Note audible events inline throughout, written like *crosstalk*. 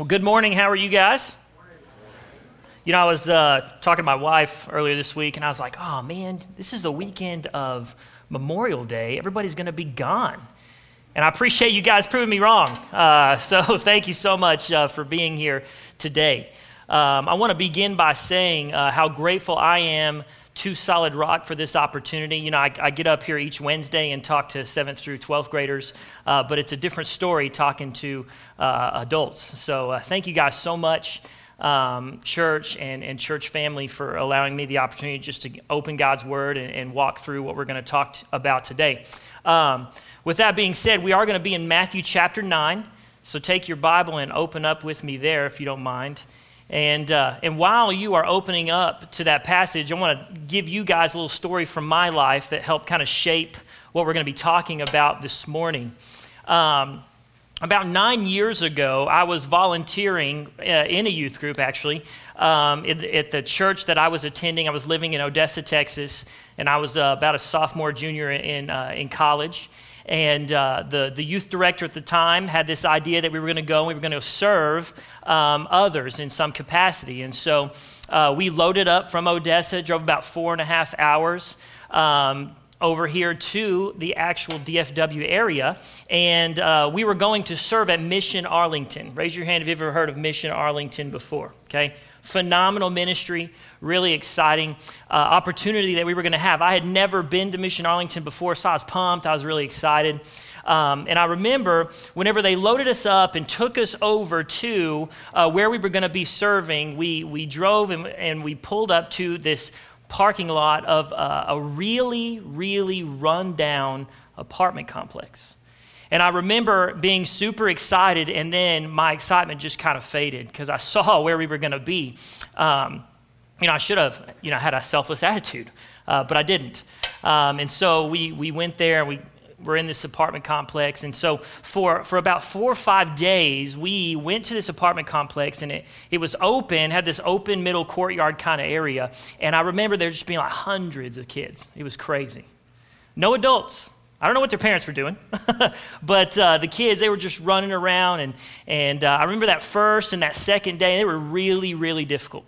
Well, good morning. How are you guys? You know, I was uh, talking to my wife earlier this week, and I was like, oh man, this is the weekend of Memorial Day. Everybody's going to be gone. And I appreciate you guys proving me wrong. Uh, *laughs* so thank you so much uh, for being here today. Um, I want to begin by saying uh, how grateful I am to Solid Rock for this opportunity. You know, I, I, get up here each Wednesday and talk to 7th through 12th graders, uh, but it's a different story talking to uh, adults. So uh, thank you guys so much, um, church and, and church family, for allowing me the opportunity just to open God's Word and, and walk through what we're going to talk t- about today. Um, with that being said, we are going to be in Matthew chapter 9. So take your Bible and open up with me there if you don't mind. And, uh, and while you are opening up to that passage, I want to give you guys a little story from my life that helped kind of shape what we're going to be talking about this morning. Um, about nine years ago, I was volunteering uh, in a youth group, actually, um, at, at, the church that I was attending. I was living in Odessa, Texas, and I was uh, about a sophomore, junior in, uh, in college. And uh, the, the youth director at the time had this idea that we were going to go and we were going to serve um, others in some capacity. And so uh, we loaded up from Odessa, drove about four and a half hours. Um, over here to the actual DFW area, and uh, we were going to serve at Mission Arlington. Raise your hand if you've ever heard of Mission Arlington before. Okay, phenomenal ministry, really exciting uh, opportunity that we were going to have. I had never been to Mission Arlington before, so I was pumped. I was really excited. Um, and I remember whenever they loaded us up and took us over to uh, where we were going to be serving, we, we drove and, and we pulled up to this parking lot of uh, a really, really run down apartment complex. And I remember being super excited, and then my excitement just kind of faded because I saw *laughs* where we were going to be. Um, you know, I should have, you know, had a selfless attitude, uh, but I didn't. Um, and so we, we went there, and we were in this apartment complex. And so for, for about four or five days, we went to this apartment complex, and it, it was open, had this open middle courtyard kind of area. And I remember there just being like hundreds of kids. It was crazy. No adults. I don't know what their parents were doing, *laughs* but uh, the kids, they were just running around. And, and uh, I remember that first and that second day, they were really, really difficult.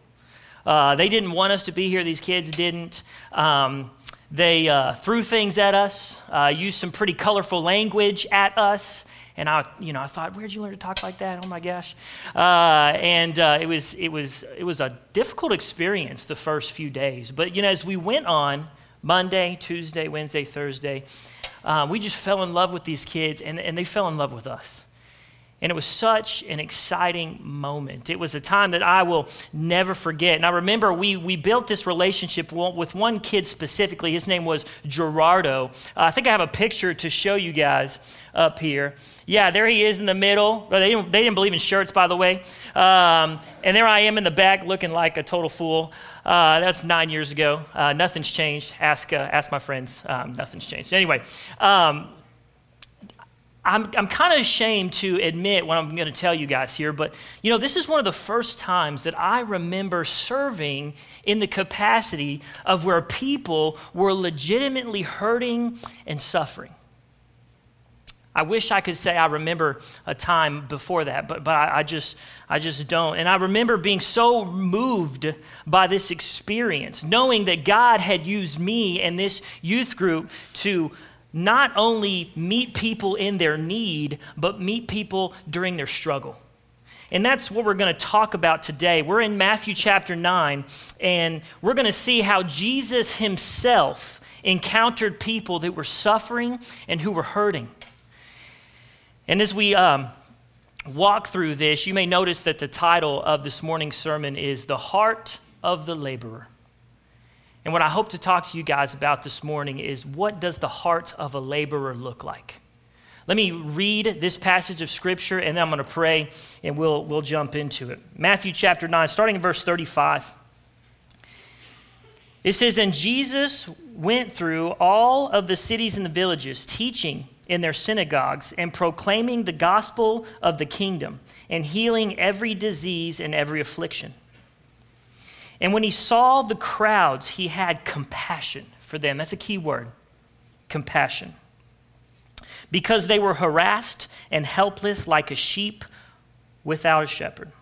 Uh, they didn't want us to be here, these kids didn't. Um, they uh, threw things at us, uh, used some pretty colorful language at us. And I, you know, I thought, where'd you learn to talk like that? Oh my gosh! Uh, and it was, it was, it was a difficult experience the first few days. But you know, as we went on, Monday, Tuesday, Wednesday, Thursday, um, we just fell in love with these kids, and, and they fell in love with us. And it was such an exciting moment. It was a time that I will never forget. And I remember we, we built this relationship with one kid specifically. His name was Gerardo. Uh, I think I have a picture to show you guys up here. Yeah, there he is in the middle. They didn't, they didn't believe in shirts, by the way. Um, and there I am in the back looking like a total fool. Uh, that's nine years ago. Uh, nothing's changed. Ask, uh, ask my friends. Um, nothing's changed. Anyway, um, I'm, I'm kind of ashamed to admit what I'm going to tell you guys here, but you know, this is one of the first times that I remember serving in the capacity of where people were legitimately hurting and suffering. I wish I could say I remember a time before that, but, but I, I, just, I just don't. And I remember being so moved by this experience, knowing that God had used me and this youth group to not only meet people in their need, but meet people during their struggle. And that's what we're going to talk about today. We're in Matthew chapter 9, and we're going to see how Jesus himself encountered people that were suffering and who were hurting. And as we um, walk through this, you may notice that the title of this morning's sermon is The Heart of the Laborer. And what I hope to talk to you guys about this morning is what does the heart of a laborer look like? Let me read this passage of scripture and then I'm going to pray and we'll, we'll jump into it. Matthew chapter 9, starting in verse 35. It says, And Jesus went through all of the cities and the villages, teaching in their synagogues and proclaiming the gospel of the kingdom and healing every disease and every affliction. And when he saw the crowds, he had compassion for them. That's a key word compassion. Because they were harassed and helpless like a sheep without a shepherd.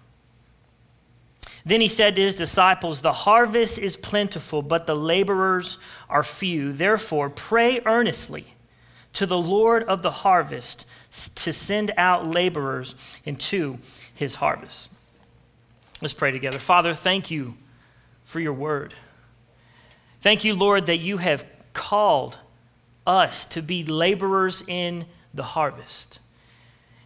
Then he said to his disciples, The harvest is plentiful, but the laborers are few. Therefore, pray earnestly to the Lord of the harvest to send out laborers into his harvest. Let's pray together. Father, thank you for your word. Thank you, Lord, that you have called us to be laborers in the harvest.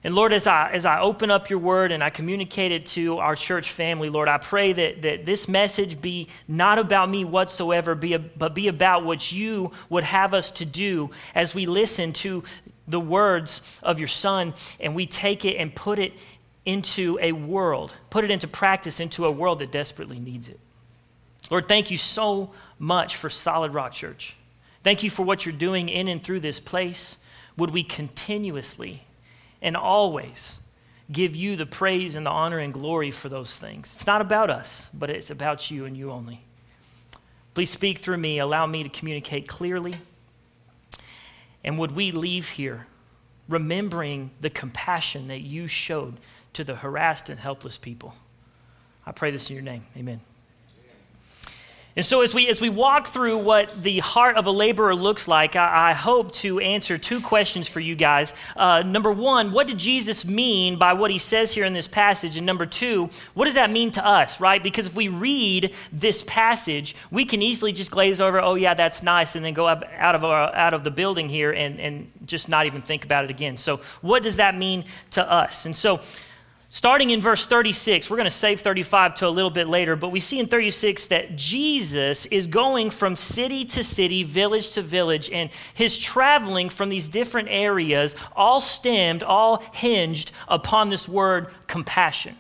And Lord, as I, as I open up your word and I communicate it to our church family, Lord, I pray that, that this message be not about me whatsoever, be a, but be about what you would have us to do as we listen to the words of your son and we take it and put it into a world, put it into practice into a world that desperately needs it. Lord, thank you so much for Solid Rock Church. Thank you for what you're doing in and through this place. Would we continuously and always give you the praise and the honor and glory for those things. It's not about us, but it's about you and you only. Please speak through me. Allow me to communicate clearly. And would we leave here remembering the compassion that you showed to the harassed and helpless people? I pray this in your name. Amen. And so, as we, as we walk through what the heart of a laborer looks like, I, I hope to answer two questions for you guys. Uh, number one, what did Jesus mean by what he says here in this passage? And number two, what does that mean to us, right? Because if we read this passage, we can easily just glaze over, oh, yeah, that's nice, and then go up, out, of our, out of the building here and, and just not even think about it again. So, what does that mean to us? And so, Starting in verse 36, we're going to save 35 to a little bit later, but we see in 36 that Jesus is going from city to city, village to village, and his traveling from these different areas all stemmed, all hinged upon this word compassion.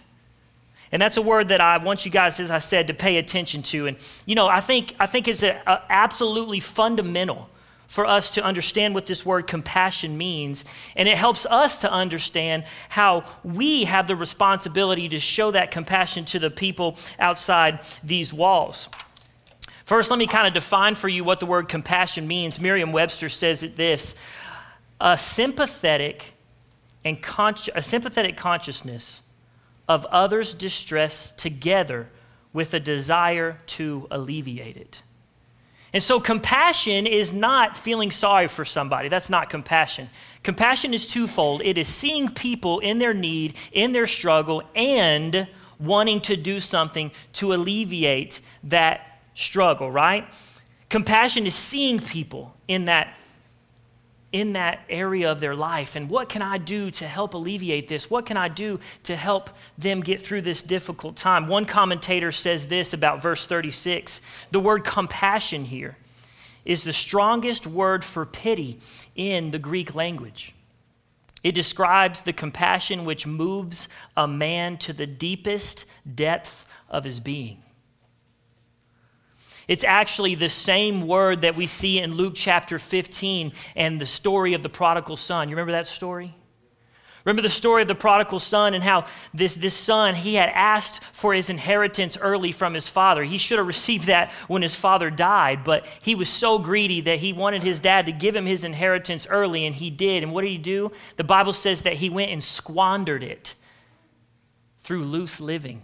And that's a word that I want you guys, as I said, to pay attention to. And, you know, I think, I think it's a, a absolutely fundamental for us to understand what this word compassion means. And it helps us to understand how we have the responsibility to show that compassion to the people outside these walls. First, let me kind of define for you what the word compassion means. Merriam Webster says it this a sympathetic and con- a sympathetic consciousness of others' distress together with a desire to alleviate it. And so, compassion is not feeling sorry for somebody. That's not compassion. Compassion is twofold it is seeing people in their need, in their struggle, and wanting to do something to alleviate that struggle, right? Compassion is seeing people in that in that area of their life and what can I do to help alleviate this? What can I do to help them get through this difficult time? One commentator says this about verse 36 the word compassion here is the strongest word for pity in the Greek language. It describes the compassion which moves a man to the deepest depths of his being. It's actually the same word that we see in Luke chapter 15 and the story of the prodigal son. You remember that story? Remember the story of the prodigal son and how this, this son, he had asked for his inheritance early from his father. He should have received that when his father died, but he was so greedy that he wanted his dad to give him his inheritance early, and he did. And what did he do? The Bible says that he went and squandered it through loose living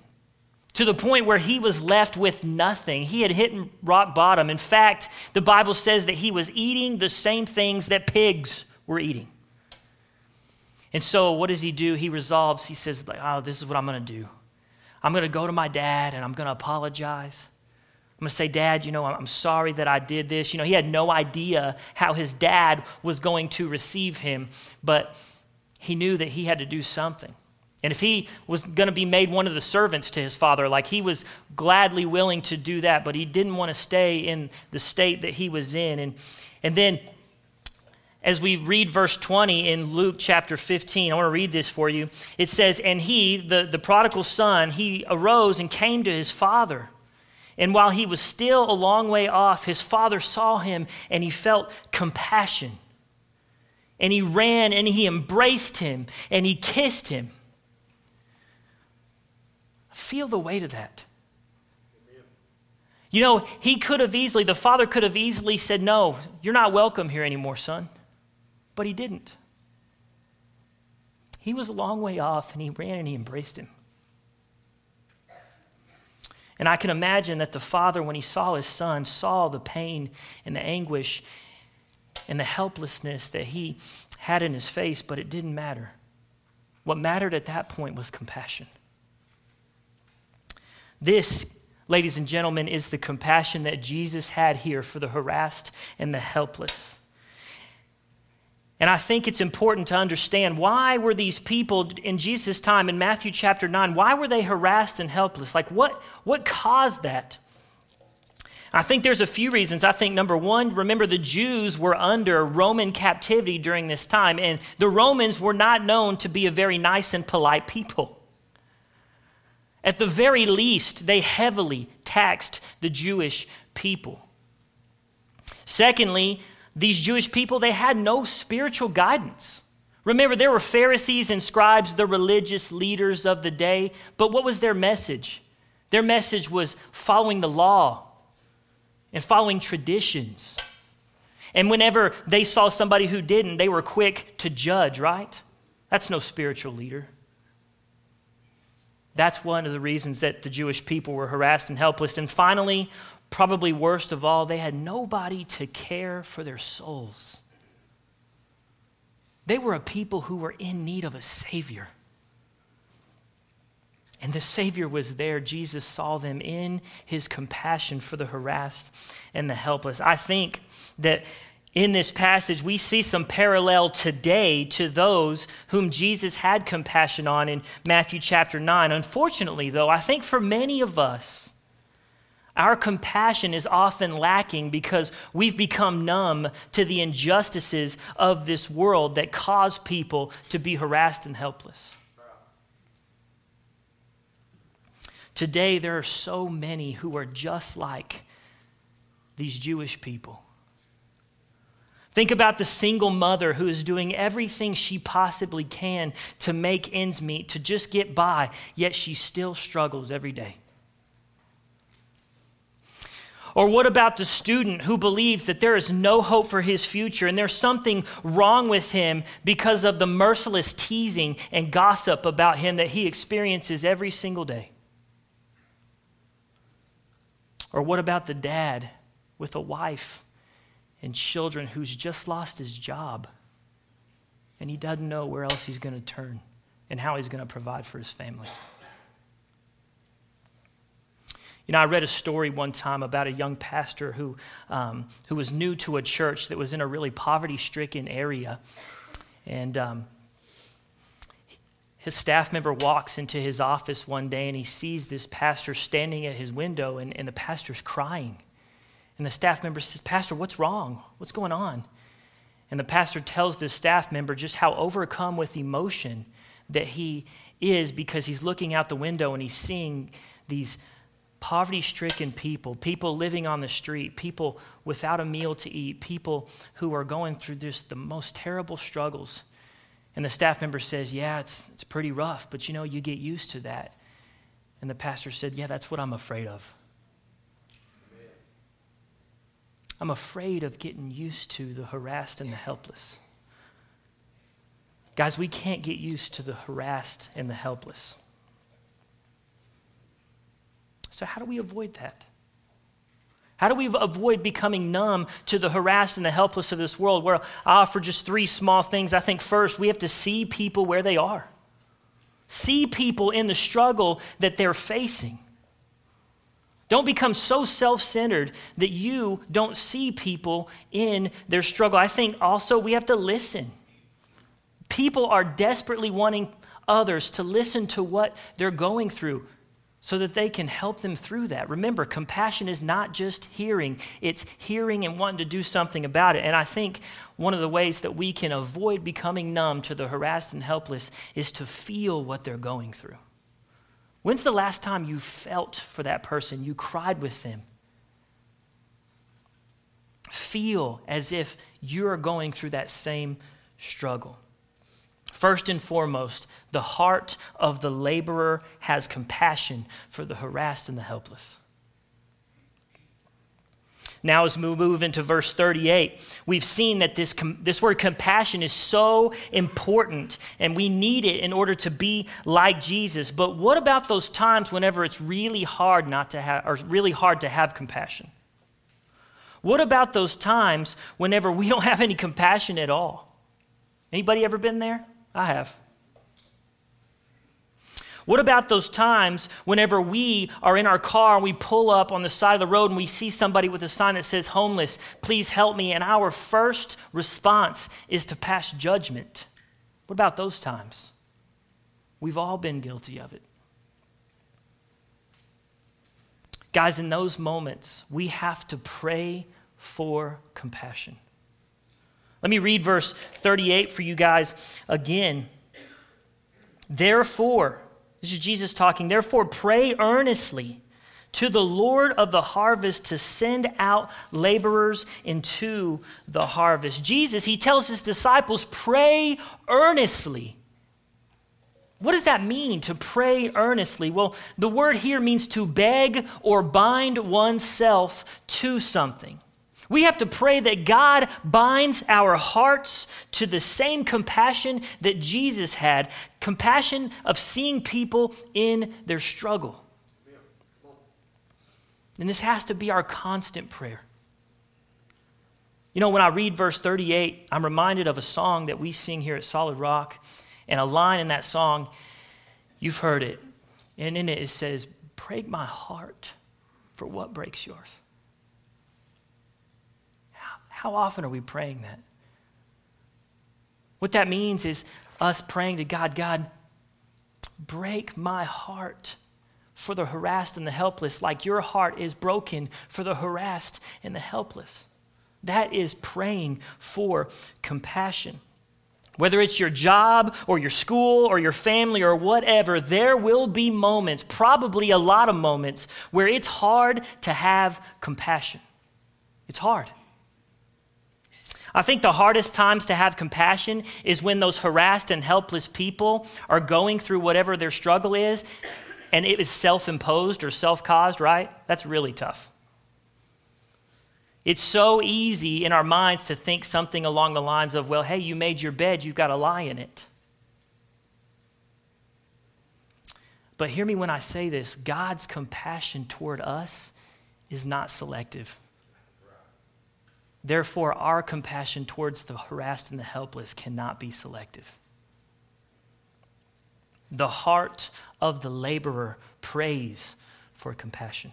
to the point where he was left with nothing. He had hit rock bottom. In fact, the Bible says that he was eating the same things that pigs were eating. And so, what does he do? He resolves, he says, Oh, this is what I'm going to do. I'm going to go to my dad and I'm going to apologize. I'm going to say, Dad, you know, I'm sorry that I did this. You know, he had no idea how his dad was going to receive him, but he knew that he had to do something. And if he was going to be made one of the servants to his father, like he was gladly willing to do that, but he didn't want to stay in the state that he was in. And, and then, as we read verse 20 in Luke chapter 15, I want to read this for you. It says, And he, the, the prodigal son, he arose and came to his father. And while he was still a long way off, his father saw him and he felt compassion. And he ran and he embraced him and he kissed him. Feel the weight of that. You know, he could have easily, the father could have easily said, No, you're not welcome here anymore, son. But he didn't. He was a long way off, and he ran and he embraced him. And I can imagine that the father, when he saw his son, saw the pain and the anguish and the helplessness that he had in his face, but it didn't matter. What mattered at that point was compassion. This, ladies and gentlemen, is the compassion that Jesus had here for the harassed and the helpless. And I think it's important to understand why were these people in Jesus' time in Matthew chapter 9, why were they harassed and helpless? Like what, what caused that? I think there's a few reasons. I think number one, remember the Jews were under Roman captivity during this time, and the Romans were not known to be a very nice and polite people. At the very least, they heavily taxed the Jewish people. Secondly, these Jewish people, they had no spiritual guidance. Remember, there were Pharisees and scribes, the religious leaders of the day, but what was their message? Their message was following the law and following traditions. And whenever they saw somebody who didn't, they were quick to judge, right? That's no spiritual leader. That's one of the reasons that the Jewish people were harassed and helpless. And finally, probably worst of all, they had nobody to care for their souls. They were a people who were in need of a Savior. And the Savior was there. Jesus saw them in his compassion for the harassed and the helpless. I think that in this passage, we see some parallel today to those whom Jesus had compassion on in Matthew chapter 9. Unfortunately, though, I think for many of us, our compassion is often lacking because we've become numb to the injustices of this world that cause people to be harassed and helpless. Today, there are so many who are just like these Jewish people. Think about the single mother who is doing everything she possibly can to make ends meet, to just get by, yet she still struggles every day. Or what about the student who believes that there is no hope for his future and there's something wrong with him because of the merciless teasing and gossip about him that he experiences every single day? Or what about the dad with a wife and children who's just lost his job and he doesn't know where else he's going to turn and how he's going to provide for his family? You know, I read a story one time about a young pastor who, um, who was new to a church that was in a really poverty stricken area. And um, his staff member walks into his office one day and he sees this pastor standing at his window and, and the pastor's crying. And the staff member says, Pastor, what's wrong? What's going on? And the pastor tells this staff member just how overcome with emotion that he is because he's looking out the window and he's seeing these poverty stricken people, people living on the street, people without a meal to eat, people who are going through just the most terrible struggles. And the staff member says, Yeah, it's, it's pretty rough, but you know, you get used to that. And the pastor said, Yeah, that's what I'm afraid of. I'm afraid of getting used to the harassed and the helpless. Guys, we can't get used to the harassed and the helpless. So, how do we avoid that? How do we avoid becoming numb to the harassed and the helpless of this world? Well, I offer just three small things. I think first, we have to see people where they are, see people in the struggle that they're facing. Don't become so self centered that you don't see people in their struggle. I think also we have to listen. People are desperately wanting others to listen to what they're going through so that they can help them through that. Remember, compassion is not just hearing, it's hearing and wanting to do something about it. And I think one of the ways that we can avoid becoming numb to the harassed and helpless is to feel what they're going through. When's the last time you felt for that person? You cried with them. Feel as if you're going through that same struggle. First and foremost, the heart of the laborer has compassion for the harassed and the helpless. Now, as we move into verse 38, we've seen that this, this word compassion is so important and we need it in order to be like Jesus. But what about those times whenever it's really hard not to have, or really hard to have compassion? What about those times whenever we don't *laughs* have any compassion at all? Anybody ever been there? I have. What about those times whenever we are in our car and we pull up on the side of the road and we see somebody with a sign that says homeless, please help me, and our first response is to pass judgment? What about those times? We've all been guilty of it. Guys, in those moments, we have to pray for compassion. Let me read verse 38 for you guys again. Therefore, this is Jesus talking. Therefore, pray earnestly to the Lord of the harvest to send out laborers into the harvest. Jesus, he tells his disciples, pray earnestly. What does that mean to pray earnestly? Well, the word here means to beg or bind oneself to something. We have to pray that God binds our hearts to the same compassion that Jesus had compassion of seeing people in their struggle. And this has to be our constant prayer. You know, when I read verse 38, I'm reminded of a song that we sing here at Solid Rock, and a line in that song, you've heard it. And in it, it says, Break my heart for what breaks yours. How often are we praying that? What that means is us praying to God, God, break my heart for the harassed and the helpless, like your heart is broken for the harassed and the helpless. That is praying for compassion. Whether it's your job or your school or your family or whatever, there will be moments, probably a lot of moments, where it's hard to have compassion. It's hard. I think the hardest times to have compassion is when those harassed and helpless people are going through whatever their struggle is and it is self imposed or self caused, right? That's really tough. It's so easy in our minds to think something along the lines of, well, hey, you made your bed, you've got to lie in it. But hear me when I say this God's compassion toward us is not selective. Therefore, our compassion towards the harassed and the helpless cannot be selective. The heart of the laborer prays for compassion.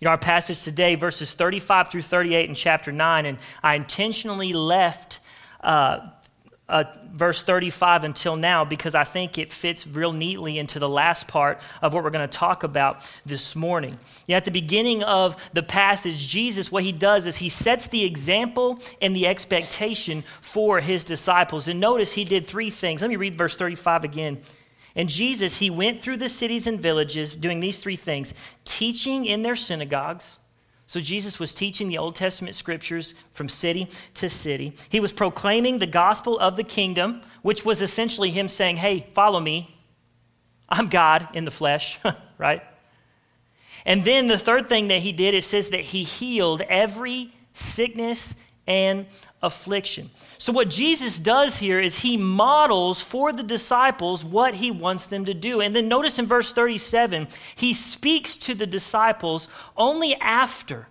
You know, our passage today, verses 35 through 38 in chapter 9, and I intentionally left uh, uh, verse 35 until now because I think it fits real neatly into the last part of what we're going to talk about this morning. Yeah, at the beginning of the passage, Jesus, what he does is he sets the example and the expectation for his disciples. And notice he did three things. Let me read verse 35 again. And Jesus, he went through the cities and villages doing these three things teaching in their synagogues so Jesus was teaching the Old Testament scriptures from city to city. He was proclaiming the gospel of the kingdom, which was essentially him saying, Hey, follow me. I'm God in the flesh, *laughs* right? And then the third thing that he did, it says that he healed every sickness and affliction. So, what Jesus does here is he models for the disciples what he wants them to do. And then notice in verse 37, he speaks to the disciples only after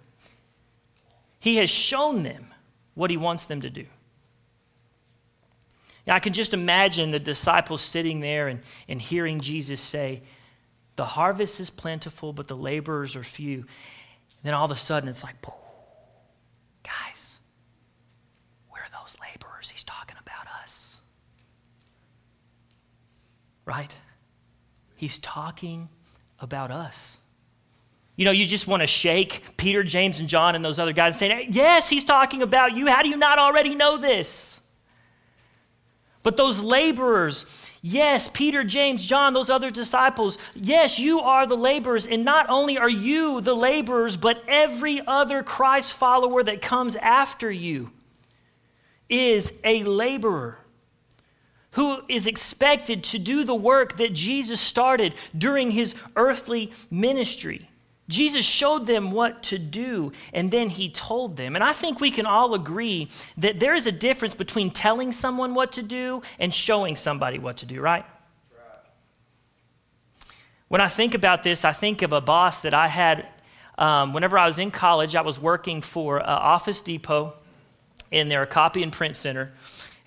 he has shown them what he wants them to do. Now, I can just imagine the disciples sitting there and, and hearing Jesus say, The harvest is plentiful, but the laborers are few. And then all of a sudden, it's like, right? He's talking about us. You know, you just want to shake Peter, James, and John and those other guys and say, Yes, he's talking about you. How do you not already know this? But those laborers, yes, Peter, James, John, those other disciples, yes, you are the laborers. And not only are you the laborers, but every other Christ follower that comes after you is a laborer who is expected to do the work that Jesus started during his earthly ministry. Jesus showed them what to do, and then he told them. And I think we can all agree that there is a difference between telling someone what to do and showing somebody what to do, right? When I think about this, I think of a boss that I had um, whenever I was in college. I was working for uh, Office Depot in their copy and print center,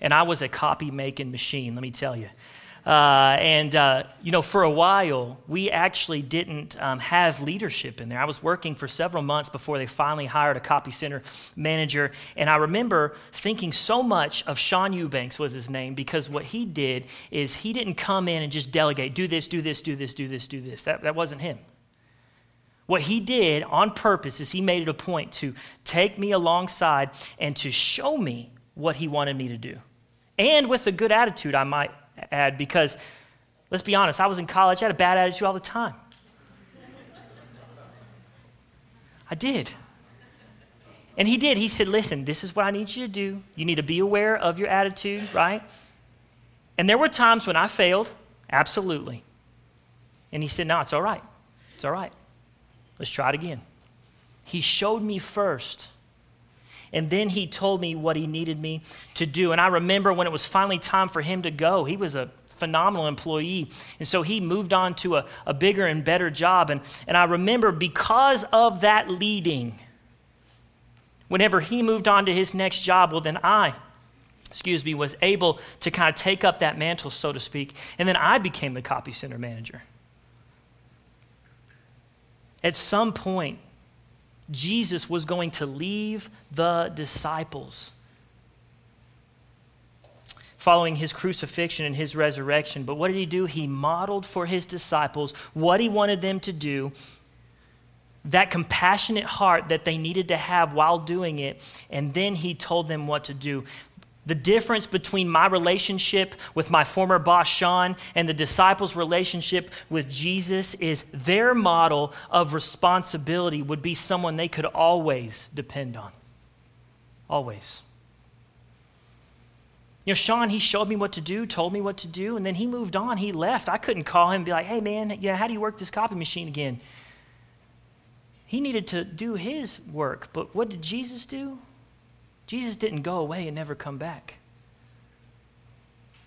and I was a copy making machine, let me tell you. Uh, and, uh, you know, for a while, we actually didn't um, have leadership in there. I was working for several months before they finally hired a copy center manager. And I remember thinking so much of Sean Eubanks, was his name, because what he did is he didn't come in and just delegate, do this, do this, do this, do this, do this. That, that wasn't him. What he did on purpose is he made it a point to take me alongside and to show me what he wanted me to do. And with a good attitude, I might add, because let's be honest, I was in college, I had a bad attitude all the time. I did. And he did. He said, Listen, this is what I need you to do. You need to be aware of your attitude, right? And there were times when I failed, absolutely. And he said, No, it's all right. It's all right. Let's try it again. He showed me first and then he told me what he needed me to do. And I remember when it was finally time for him to go, he was a phenomenal employee. And so he moved on to a, a bigger and better job. And, and I remember because of that leading, whenever he moved on to his next job, well, then I, excuse me, was able to kind of take up that mantle, so to speak. And then I became the copy center manager. At some point, Jesus was going to leave the disciples following his crucifixion and his resurrection. But what did he do? He modeled for his disciples what he wanted them to do, that compassionate heart that they needed to have while doing it, and then he told them what to do. The difference between my relationship with my former boss, Sean, and the disciples' relationship with Jesus is their model of responsibility would be someone they could always depend on. Always. You know, Sean, he showed me what to do, told me what to do, and then he moved on. He left. I couldn't call him and be like, hey, man, you know, how do you work this copy machine again? He needed to do his work, but what did Jesus do? Jesus didn't go away and never come back.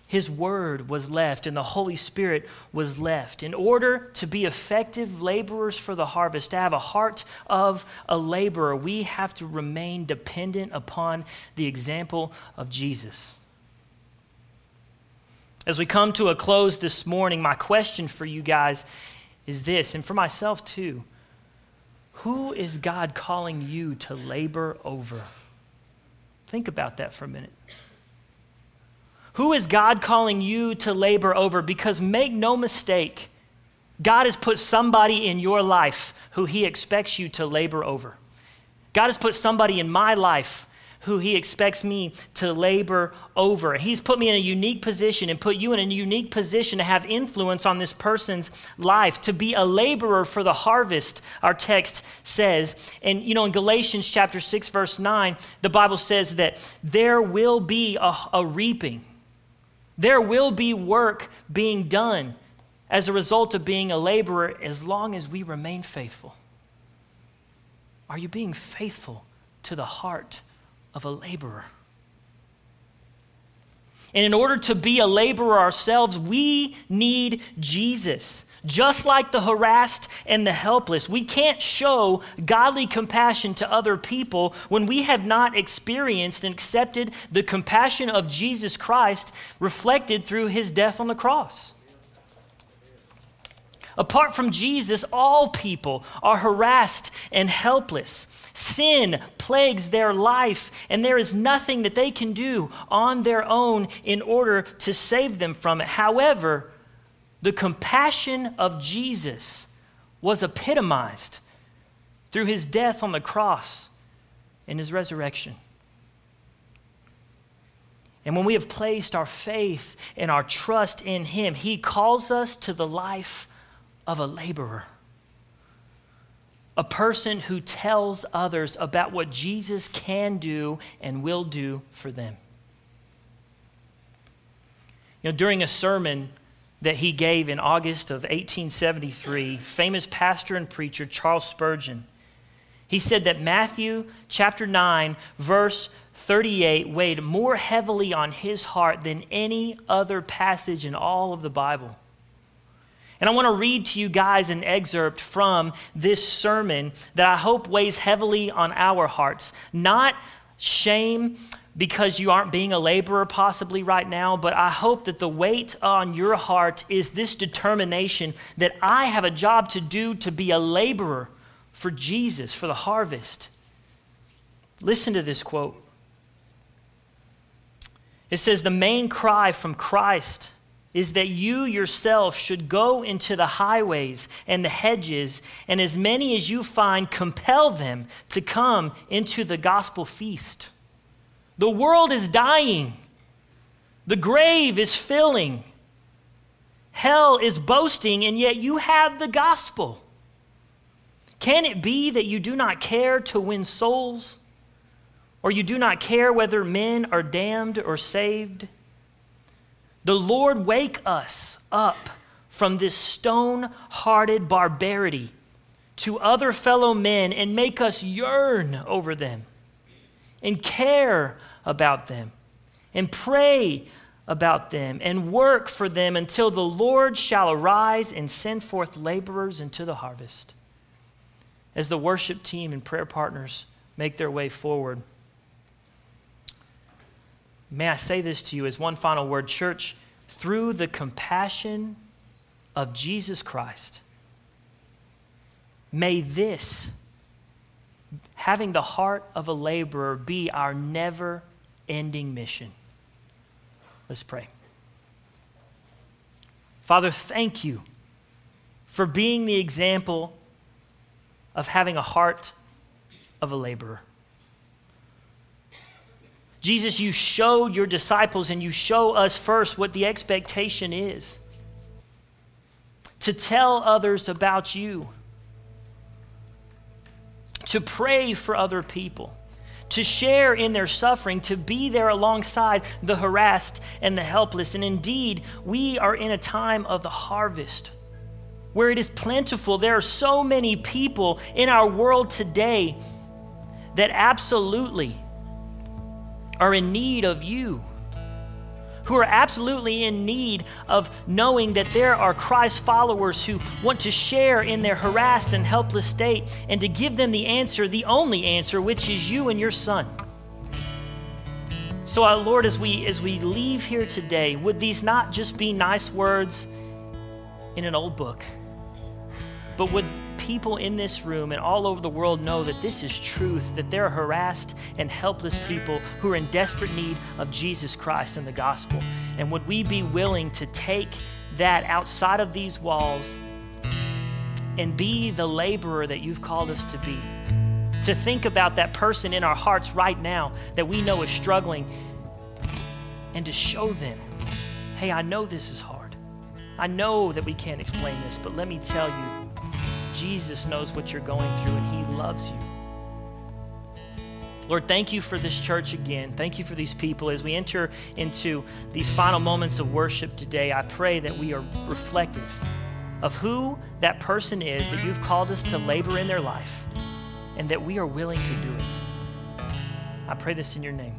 His word was left and the Holy Spirit was left. In order to be effective laborers for the harvest, to have a heart of a laborer, we have to remain dependent upon the example of Jesus. As we come to a close this morning, my question for you guys is this, and for myself too Who is God calling you to labor over? Think about that for a minute. Who is God calling you to labor over? Because make no mistake, God has put somebody in your life who He expects you to labor over. God has put somebody in my life who he expects me to labor over. He's put me in a unique position and put you in a unique position to have influence on this person's life, to be a laborer for the harvest, our text says. And, you know, in Galatians chapter 6, verse 9, the Bible says that there will be a, a reaping, there will be work being done as a result of being a laborer as long as we remain faithful. Are you being faithful to the heart of a laborer. And in order to be a laborer ourselves, we need Jesus. Just like the harassed and the helpless, we can't show godly compassion to other people when we have not experienced and accepted the compassion of Jesus Christ reflected through his death on the cross. Apart from Jesus, all people are harassed and helpless. Sin plagues their life, and there is nothing that they can do on their own in order to save them from it. However, the compassion of Jesus was epitomized through his death on the cross and his resurrection. And when we have placed our faith and our trust in him, he calls us to the life of a laborer a person who tells others about what Jesus can do and will do for them. You know, during a sermon that he gave in August of 1873, famous pastor and preacher Charles Spurgeon. He said that Matthew chapter 9, verse 38 weighed more heavily on his heart than any other passage in all of the Bible. And I want to read to you guys an excerpt from this sermon that I hope weighs heavily on our hearts. Not shame because you aren't being a laborer possibly right now, but I hope that the weight on your heart is this determination that I have a job to do to be a laborer for Jesus, for the harvest. Listen to this quote. It says, The main cry from Christ is that you yourself should go into the highways and the hedges, and as many as you find, compel them to come into the gospel feast. The world is dying, the grave is filling, hell is boasting, and yet you have the gospel. Can it be that you do not care to win souls? Or you do not care whether men are damned or saved? The Lord wake us up from this stone hearted barbarity to other fellow men and make us yearn over them and care about them and pray about them and work for them until the Lord shall arise and send forth laborers into the harvest. As the worship team and prayer partners make their way forward, may I say this to you as one final word, church, through the compassion of Jesus Christ, may this having the heart of a laborer be our never ending mission. Let's pray. Father, thank you for being the example of having a heart of a laborer. Jesus, you showed your disciples and you show us first what the expectation is to tell others about you to pray for other people, to share in their suffering, to be there alongside the harassed and the helpless. And indeed, we are in a time of the harvest where it is plentiful. There are so many people in our world today that absolutely are in need of you who are absolutely in need of knowing that there are Christ followers who want to share in their harassed and helpless state and to give them the answer, the only answer, which is you and your Son. So, uh, Lord, as we, as we leave here today, would these not just be nice words in an old book, but would people in this room and all over the world know that this is truth, that there are harassed and helpless people who are in desperate need of Jesus Christ and the gospel. And would we be willing to take that outside of these walls and be the laborer that you've called us to be? To think about that person in our hearts right now that we know is struggling and to show them, hey, I know this is hard. I know that we can't explain this, but let me tell you, Jesus knows what you're going through and He loves you. Lord, thank you for this church again. Thank you for these people. As we enter into these final moments of worship today, I pray that we are reflective of who that person is that you've called us to labor in their life and that we are willing to do it. I pray this in your name.